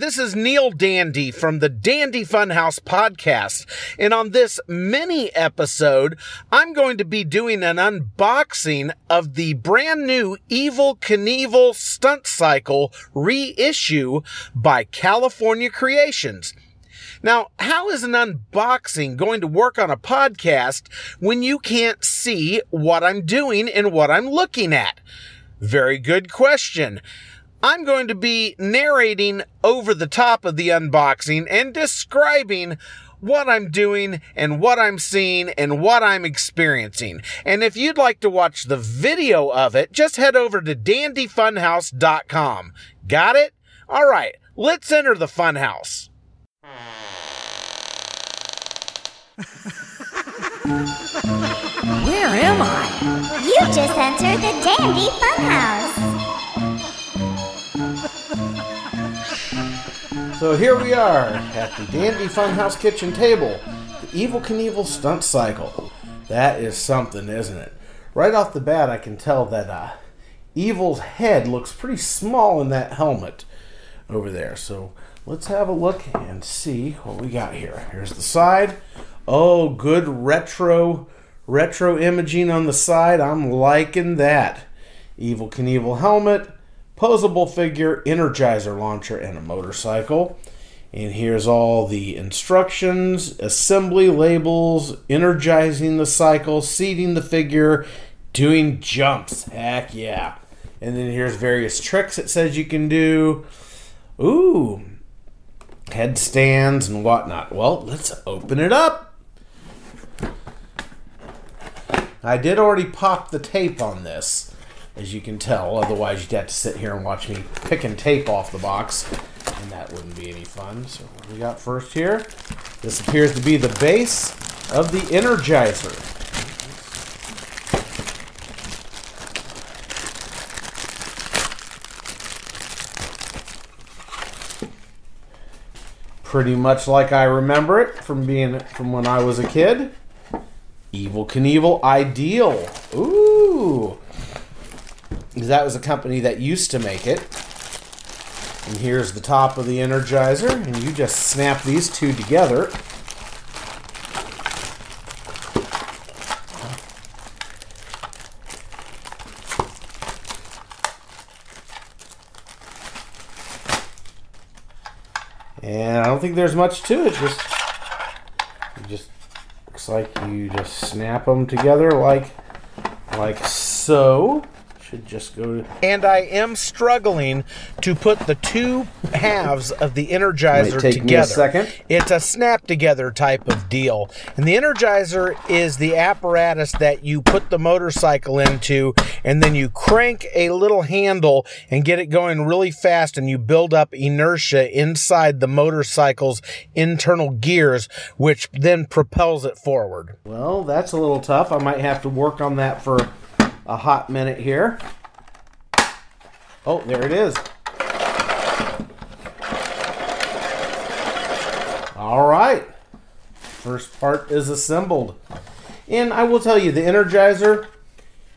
This is Neil Dandy from the Dandy Funhouse podcast. And on this mini episode, I'm going to be doing an unboxing of the brand new Evel Knievel Stunt Cycle reissue by California Creations. Now, how is an unboxing going to work on a podcast when you can't see what I'm doing and what I'm looking at? Very good question. I'm going to be narrating over the top of the unboxing and describing what I'm doing and what I'm seeing and what I'm experiencing. And if you'd like to watch the video of it, just head over to dandyfunhouse.com. Got it? All right, let's enter the funhouse. Where am I? You just entered the Dandy Funhouse. So here we are at the Dandy Funhouse kitchen table, the Evel Knievel stunt cycle. That is something, isn't it? Right off the bat, I can tell that uh, Evel's head looks pretty small in that helmet over there. So let's have a look and see what we got here. Here's the side. Oh, good retro retro imaging on the side. I'm liking that. Evel Knievel helmet, posable figure, energizer launcher, and a motorcycle. And here's all the instructions, assembly labels, energizing the cycle, seating the figure, doing jumps. Heck yeah. And then here's various tricks it says you can do. Ooh, headstands and whatnot. Well, let's open it up. I did already pop the tape on this, as you can tell. Otherwise, you'd have to sit here and watch me pick and tape off the box, and that wouldn't be any fun. So, what we got first here? This appears to be the base of the Energizer. Pretty much like I remember it from being from when I was a kid. Evel Knievel Ideal. Ooh. That was a company that used to make it. And here's the top of the Energizer, and you just snap these two together. And I don't think there's much to it. Just, just looks like you just snap them together like, like so. Should just go. And I am struggling to put the two halves of the Energizer Might take me a together. second. It's a snap together type of deal. And the Energizer is the apparatus that you put the motorcycle into, and then you crank a little handle and get it going really fast, and you build up inertia inside the motorcycle's internal gears, which then propels it forward. Well, that's a little tough. I might have to work on that for a hot minute here. Oh, there it is. All right. First part is assembled. And I will tell you, the Energizer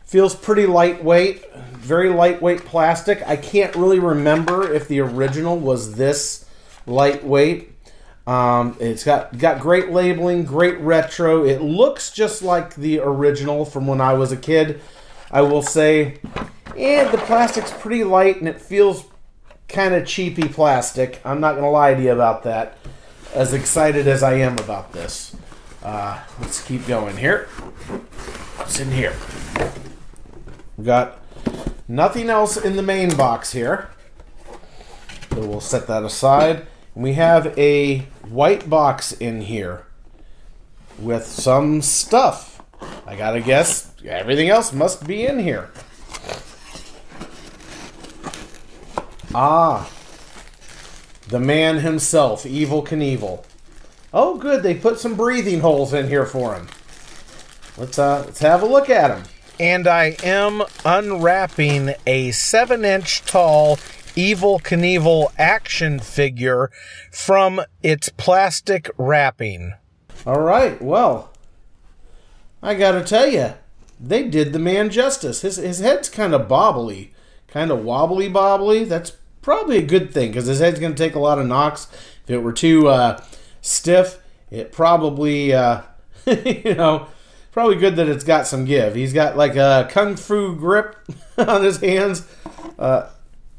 feels pretty lightweight, very lightweight plastic. I can't really remember if the original was this lightweight. Um, it's got got great labeling, great retro. It looks just like the original from when I was a kid. I will say, and the plastic's pretty light and it feels kind of cheapy plastic. I'm not gonna lie to you about that. As excited as I am about this, uh, let's keep going here. What's in here? We got nothing else in the main box here. So we'll set that aside. We have a white box in here with some stuff. I gotta guess everything else must be in here. Ah, the man himself, Evel Knievel. Oh, good. They put some breathing holes in here for him. Let's uh, let's have a look at him. And I am unwrapping a seven-inch tall Evel Knievel action figure from its plastic wrapping. All right. Well, I gotta tell you, they did the man justice. His his head's kind of bobbly, kind of wobbly bobbly. That's probably a good thing because his head's going to take a lot of knocks. If it were too uh, stiff, it probably, uh, you know, probably good that it's got some give. He's got like a kung fu grip on his hands. Uh,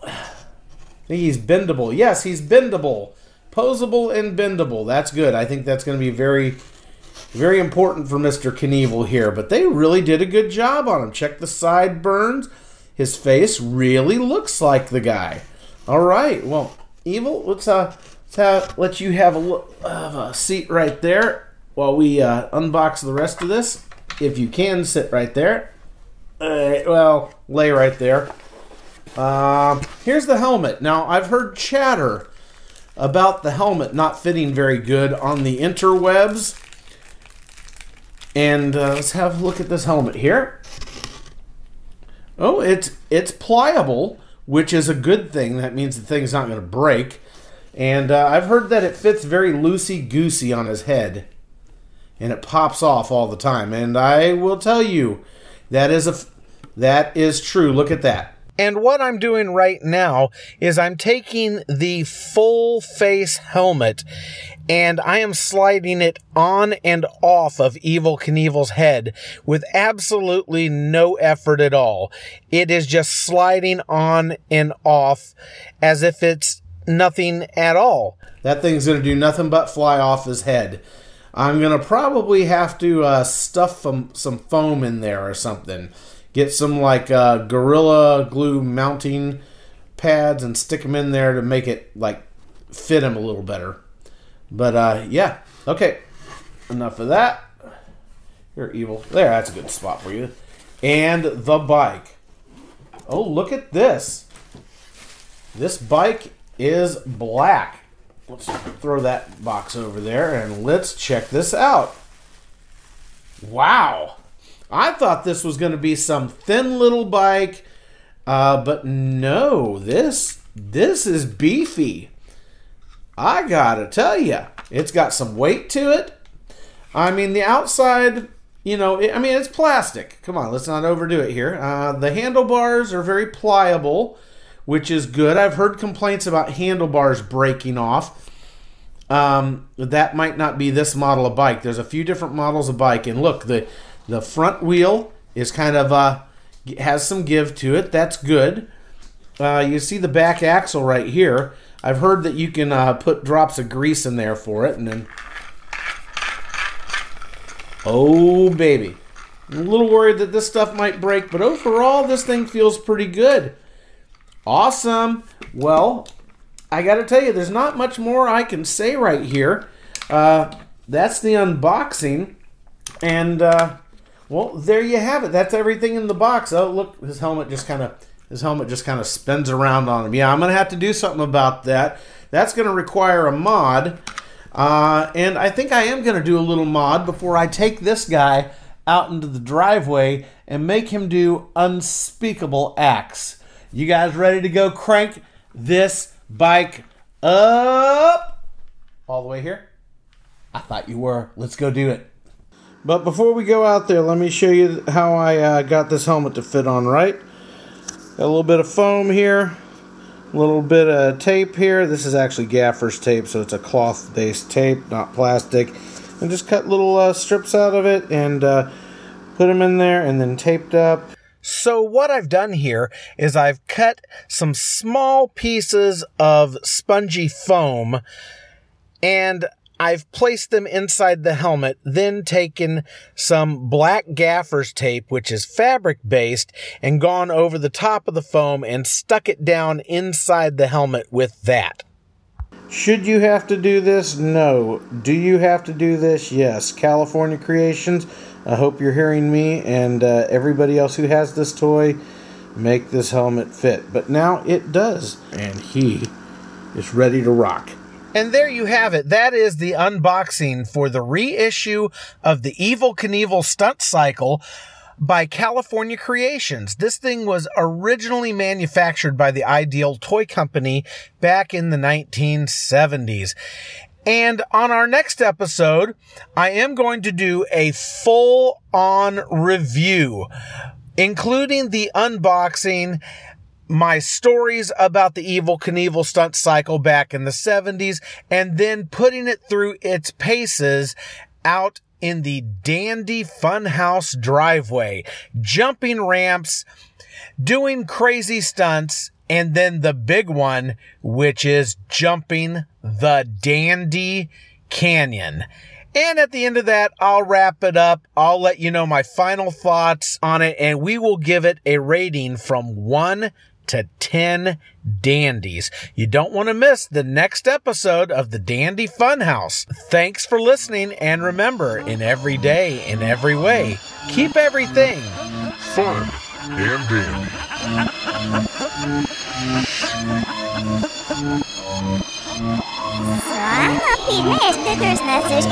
I think he's bendable. Yes, he's bendable. Posable and bendable. That's good. I think that's going to be very, very important for Mr. Knievel here. But they really did a good job on him. Check the sideburns. His face really looks like the guy. All right. Well, Evel, let's uh, let's have, let you have a, uh, a seat right there while we uh, unbox the rest of this. If you can sit right there. Right, well, lay right there. Uh, here's the helmet. Now, I've heard chatter about the helmet not fitting very good on the interwebs. And uh, let's have a look at this helmet here. Oh, it's it's pliable, which is a good thing. That means the thing's not going to break. And uh, I've heard that it fits very loosey goosey on his head, and it pops off all the time. And I will tell you, that is a that is true. Look at that. And what I'm doing right now is I'm taking the full face helmet and I am sliding it on and off of Evel Knievel's head with absolutely no effort at all. It is just sliding on and off as if it's nothing at all. That thing's going to do nothing but fly off his head. I'm going to probably have to uh, stuff some, some foam in there or something get some like uh, gorilla glue mounting pads and stick them in there to make it like fit them a little better. But uh, yeah, okay, enough of that. You're evil. There, that's a good spot for you. And the bike. Oh, look at this. This bike is black. Let's throw that box over there and let's check this out. Wow. I thought this was going to be some thin little bike, uh, but no, this this is beefy. I gotta tell you, it's got some weight to it. I mean, the outside, you know, it, I mean, it's plastic. Come on, let's not overdo it here. Uh, the handlebars are very pliable, which is good. I've heard complaints about handlebars breaking off. Um, that might not be this model of bike. There's a few different models of bike, and look, the the front wheel is kind of uh, has some give to it. That's good. Uh, you see the back axle right here. I've heard that you can uh, put drops of grease in there for it, and then oh baby, I'm a little worried that this stuff might break, but overall this thing feels pretty good. Awesome. Well, I got to tell you, there's not much more I can say right here. Uh, that's the unboxing, and uh, well, there you have it. That's everything in the box. Oh, look, his helmet just kind of his helmet just kind of spins around on him. Yeah, I'm gonna have to do something about that. That's gonna require a mod, uh, and I think I am gonna do a little mod before I take this guy out into the driveway and make him do unspeakable acts. You guys ready to go crank this bike up all the way here? I thought you were. Let's go do it. But before we go out there, let me show you how I uh, got this helmet to fit on right. Got a little bit of foam here, a little bit of tape here. This is actually gaffer's tape, so it's a cloth-based tape, not plastic. And just cut little uh, strips out of it and uh, put them in there and then taped up. So what I've done here is I've cut some small pieces of spongy foam and I've placed them inside the helmet, then taken some black gaffer's tape, which is fabric based, and gone over the top of the foam and stuck it down inside the helmet with that. Should you have to do this? No. Do you have to do this? Yes. California Creations, I hope you're hearing me and uh, everybody else who has this toy, make this helmet fit. But now it does, and he is ready to rock. And there you have it. That is the unboxing for the reissue of the Evel Knievel Stunt Cycle by California Creations. This thing was originally manufactured by the Ideal Toy Company back in the 1970s. And on our next episode, I am going to do a full on review, including the unboxing my stories about the Evel Knievel stunt cycle back in the 70s and then putting it through its paces out in the Dandy Funhouse driveway, jumping ramps, doing crazy stunts, and then the big one, which is jumping the Dandy Canyon. And at the end of that, I'll wrap it up. I'll let you know my final thoughts on it, and we will give it a rating from one to 10 dandies. You don't want to miss the next episode of the Dandy Funhouse. Thanks for listening, and remember, in every day, in every way, keep everything fun and dandy. Happy Masters Masters.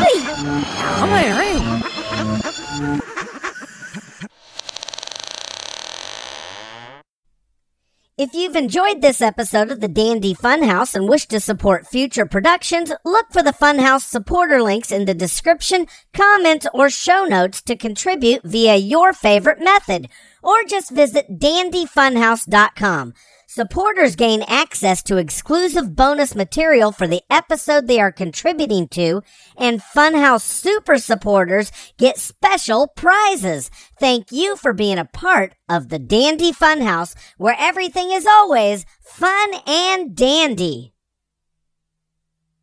If you've enjoyed this episode of the Dandy Funhouse and wish to support future productions, look for the Funhouse supporter links in the description, comments, or show notes to contribute via your favorite method, or just visit dandyfunhouse.com. Supporters gain access to exclusive bonus material for the episode they are contributing to, and Funhouse super supporters get special prizes. Thank you for being a part of the Dandy Funhouse, where everything is always fun and dandy.